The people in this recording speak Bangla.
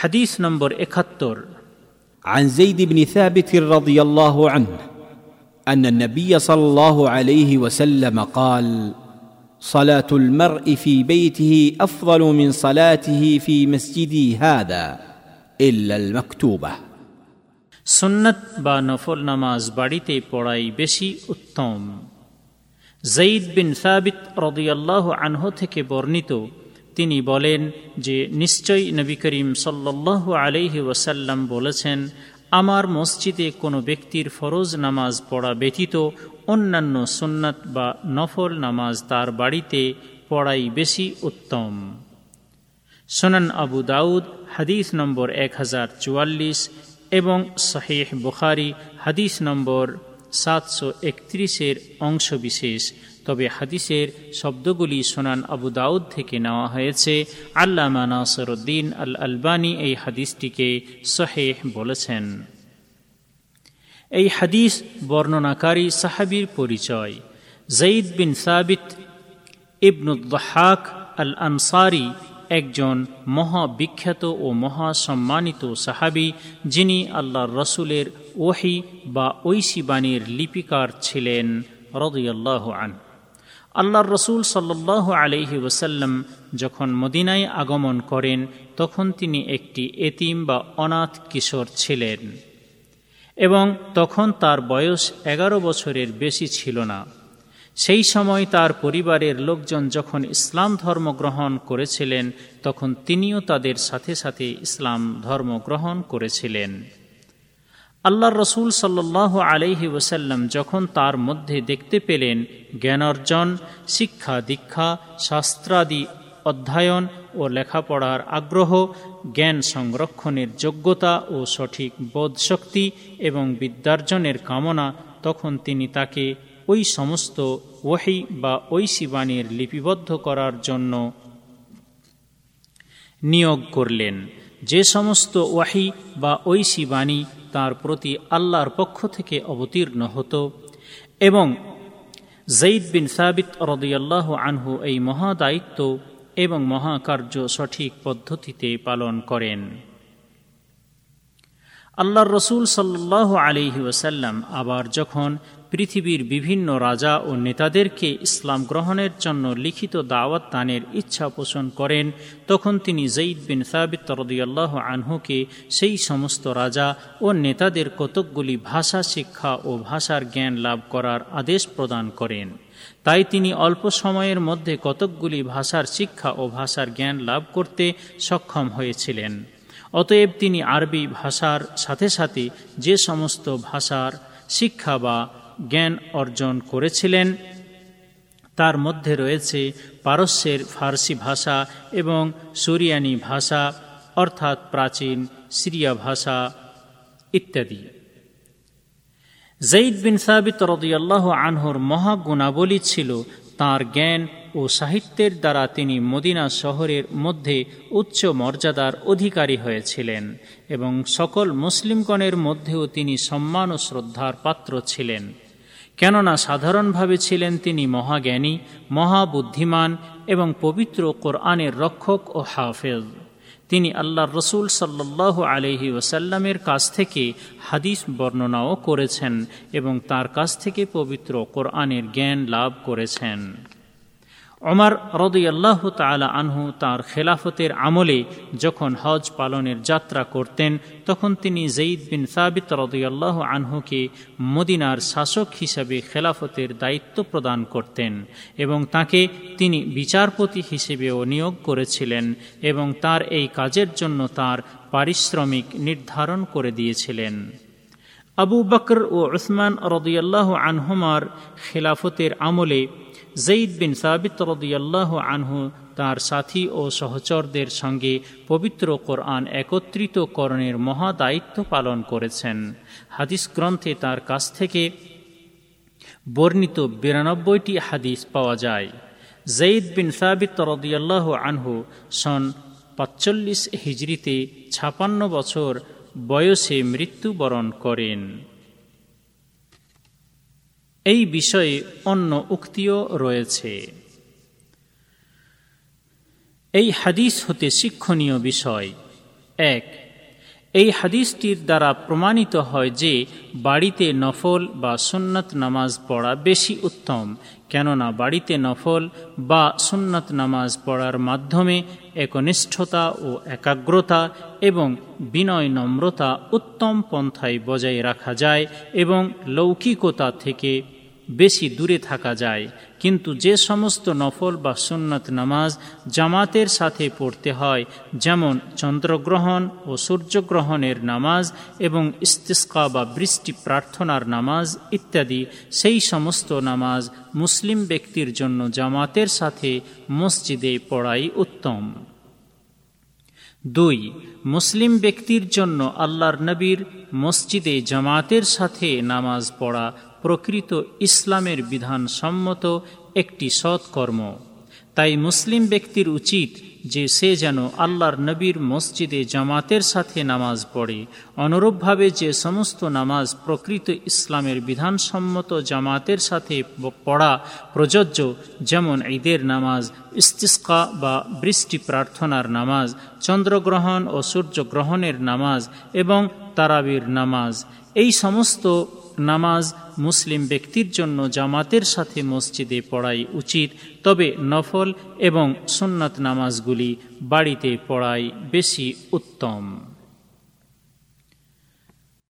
হাদিস নম্বর একাত্তর عن زيد بن ثابت رضي الله عنه ان النبي صلى الله عليه وسلم قال صلاه المرء في بيته افضل من صلاته في مسجدي هذا الا المكتوبه সুন্নত বা নফল নামাজ বাড়িতে পড়াই বেশি উত্তম জঈদ বিন সাবিত রদিয়াল্লাহ আনহ থেকে বর্ণিত তিনি বলেন যে, নিশ্চয়ই নবী করিম সাল্লাহ আলহি ওয়াসাল্লাম বলেছেন, আমার মসজিদে কোনো ব্যক্তির ফরজ নামাজ পড়া ব্যতীত অন্যান্য সুন্নাত বা নফল নামাজ তার বাড়িতে পড়াই বেশি উত্তম। সোনান আবু দাউদ, হাদিস নম্বর এক হাজার চুয়াল্লিশ এবং শাহেহ বুখারি, হাদিস নম্বর সাতশো একত্রিশের অংশবিশেষ। তবে হাদিসের শব্দগুলি সোনান আবু দাউদ থেকে নেওয়া হয়েছে। আল্লামা নাসরুদ্দিন আল আলবানী এই হাদিসটিকে সহেহ বলেছেন। এই হাদিস বর্ণনাকারী সাহাবির পরিচয়। জঈদ বিন সাবিত ইবনুদ্দাহাক আল আনসারি একজন মহাবিখ্যাত ও মহাসম্মানিত সাহাবি যিনি আল্লাহর রসুলের ওহি বা ঐশী বাণীর লিপিকার ছিলেন, রদিয়াল্লাহ আন আল্লাহর রসুল সাল্লাহ আলহি ওসাল্লাম যখন মদিনায় আগমন করেন, তখন তিনি একটি এতিম বা অনাথ কিশোর ছিলেন এবং তখন তার বয়স এগারো বছরের বেশি ছিল না। সেই সময় তার পরিবারের লোকজন যখন ইসলাম ধর্ম গ্রহণ করেছিলেন, তখন তিনিও তাদের সাথে সাথে ইসলাম ধর্ম গ্রহণ করেছিলেন। আল্লাহ রসুল সাল্লাহ আলহি ওসাল্লাম যখন তার মধ্যে দেখতে পেলেন জ্ঞানার্জন শিক্ষা দীক্ষা, শাস্ত্রাদি অধ্যয়ন ও লেখাপড়ার আগ্রহ, জ্ঞান সংরক্ষণের যোগ্যতা ও সঠিক বোধশক্তি এবং বিদ্যার্জনের কামনা, তখন তিনি তাকে ওই সমস্ত ওহি বা ওই শিবাণীর লিপিবদ্ধ করার জন্য নিয়োগ করলেন। যে সমস্ত ওয়াহি বা ঐশী বাণী তার প্রতি আল্লাহর পক্ষ থেকে অবতীর্ণ হতো এবং জঈদ বিন সাবিত রদিয়াল্লাহ আনহু এই মহাদায়িত্ব এবং মহাকার্য সঠিক পদ্ধতিতে পালন করেন। আল্লাহর রসুল সাল্লাহ আলিহি ওসাল্লাম আবার যখন পৃথিবীর বিভিন্ন রাজা ও নেতাদেরকে ইসলাম গ্রহণের জন্য লিখিত দাওয়াত দানের ইচ্ছা পোষণ করেন, তখন তিনি জঈদ বিন সাবিত রদিয়াল্লাহ আনহুকে সেই সমস্ত রাজা ও নেতাদের কতকগুলি ভাষা, শিক্ষা ও ভাষার জ্ঞান লাভ করার আদেশ প্রদান করেন। তাই তিনি অল্প সময়ের মধ্যে কতকগুলি ভাষার শিক্ষা ও ভাষার জ্ঞান লাভ করতে সক্ষম হয়েছিলেন। অতএব তিনি আরবি ভাষার সাথে সাথে যে সমস্ত ভাষার শিক্ষা বা জ্ঞান অর্জন করেছিলেন, তার মধ্যে রয়েছে পারস্যের ফার্সি ভাষা এবং সুরিয়ানি ভাষা, অর্থাৎ প্রাচীন সিরিয়া ভাষা ইত্যাদি। জঈদ বিন সাবিত রদিয়াল্লাহ আনহর মহাগুণাবলী ছিল তার জ্ঞান ও সাহিত্যের দ্বারা তিনি মদিনা শহরের মধ্যে উচ্চ মর্যাদার অধিকারী হয়েছিলেন এবং সকল মুসলিমগণের মধ্যেও তিনি সম্মান ও শ্রদ্ধার পাত্র ছিলেন। কেননা সাধারণভাবে ছিলেন তিনি মহাজ্ঞানী, মহাবুদ্ধিমান এবং পবিত্র কোরআনের রক্ষক ও হাফেজ। তিনি আল্লাহর রসুল সাল্লাহ আলহি ওসাল্লামের কাছ থেকে হাদিস বর্ণনাও করেছেন এবং তার কাছ থেকে পবিত্র কোরআনের জ্ঞান লাভ করেছেন। অমর রদিয়াল্লাহ তালা আনহু তার খেলাফতের আমলে যখন হজ পালনের যাত্রা করতেন, তখন তিনি জঈদ বিন সাবিত রদিয়াল্লাহ আনহুকে মদিনার শাসক হিসাবে খেলাফতের দায়িত্ব প্রদান করতেন এবং তাকে তিনি বিচারপতি হিসেবেও নিয়োগ করেছিলেন এবং তার এই কাজের জন্য তার পারিশ্রমিক নির্ধারণ করে দিয়েছিলেন। আবু বকর ও উসমান রদিয়াল্লাহ আনহুমার খেলাফতের আমলে জঈদ বিন সাবিত রদিয়াল্লাহ আনহু তার সাথী ও সহচরদের সঙ্গে পবিত্র কোরআন একত্রিত করণের মহা দায়িত্ব পালন করেছেন। হাদিস গ্রন্থে তার কাছ থেকে বর্ণিত বিরানব্বইটি হাদিস পাওয়া যায়। জঈদ বিন সাবিত রদিয়াল্লাহ আনহু সন পাঁচচল্লিশ হিজড়িতে ছাপান্ন বছর বয়সে মৃত্যুবরণ করেন। এই বিষয়ে অন্য উক্তিও রয়েছে। এই হাদিস হতে শিক্ষণীয় বিষয়। এক এই হাদিসটির দ্বারা প্রমাণিত হয় যে বাড়িতে নফল বা সুন্নত নামাজ পড়া বেশি উত্তম, কেননা বাড়িতে নফল বা সুন্নত নামাজ পড়ার মাধ্যমে একনিষ্ঠতা ও একাগ্রতা এবং বিনয় নম্রতা উত্তম পন্থায় বজায় রাখা যায় এবং লৌকিকতা থেকে বেশি দূরে থাকা যায়। কিন্তু যে সমস্ত নফল বা সুন্নত নামাজ জামাতের সাথে পড়তে হয়, যেমন চন্দ্রগ্রহণ ও সূর্যগ্রহণের নামাজ এবং ইস্তিস্কা বা বৃষ্টি প্রার্থনার নামাজ ইত্যাদি, সেই সমস্ত নামাজ মুসলিম ব্যক্তির জন্য জামাতের সাথে মসজিদে পড়াই উত্তম। দুই, মুসলিম ব্যক্তির জন্য আল্লাহর নবীর মসজিদে জামাতের সাথে নামাজ পড়া প্রকৃত ইসলামের বিধান সম্মত একটি সৎকর্ম। তাই মুসলিম ব্যক্তির উচিত যে সে যেন আল্লাহর নবীর মসজিদে জামাতের সাথে নামাজ পড়ে। অনুরূপভাবে যে সমস্ত নামাজ প্রকৃত ইসলামের বিধানসম্মত জামাতের সাথে পড়া প্রযোজ্য, যেমন ঈদের নামাজ, ইস্তিস্কা বা বৃষ্টি প্রার্থনার নামাজ, চন্দ্রগ্রহণ ও সূর্যগ্রহণের নামাজ এবং তারাবির নামাজ। এই সমস্ত নামাজ মুসলিম ব্যক্তির জন্য জামাতের সাথে মসজিদে পড়াই উচিত, তবে নফল এবং সুন্নাত নামাজগুলি বাড়িতে পড়াই বেশি উত্তম।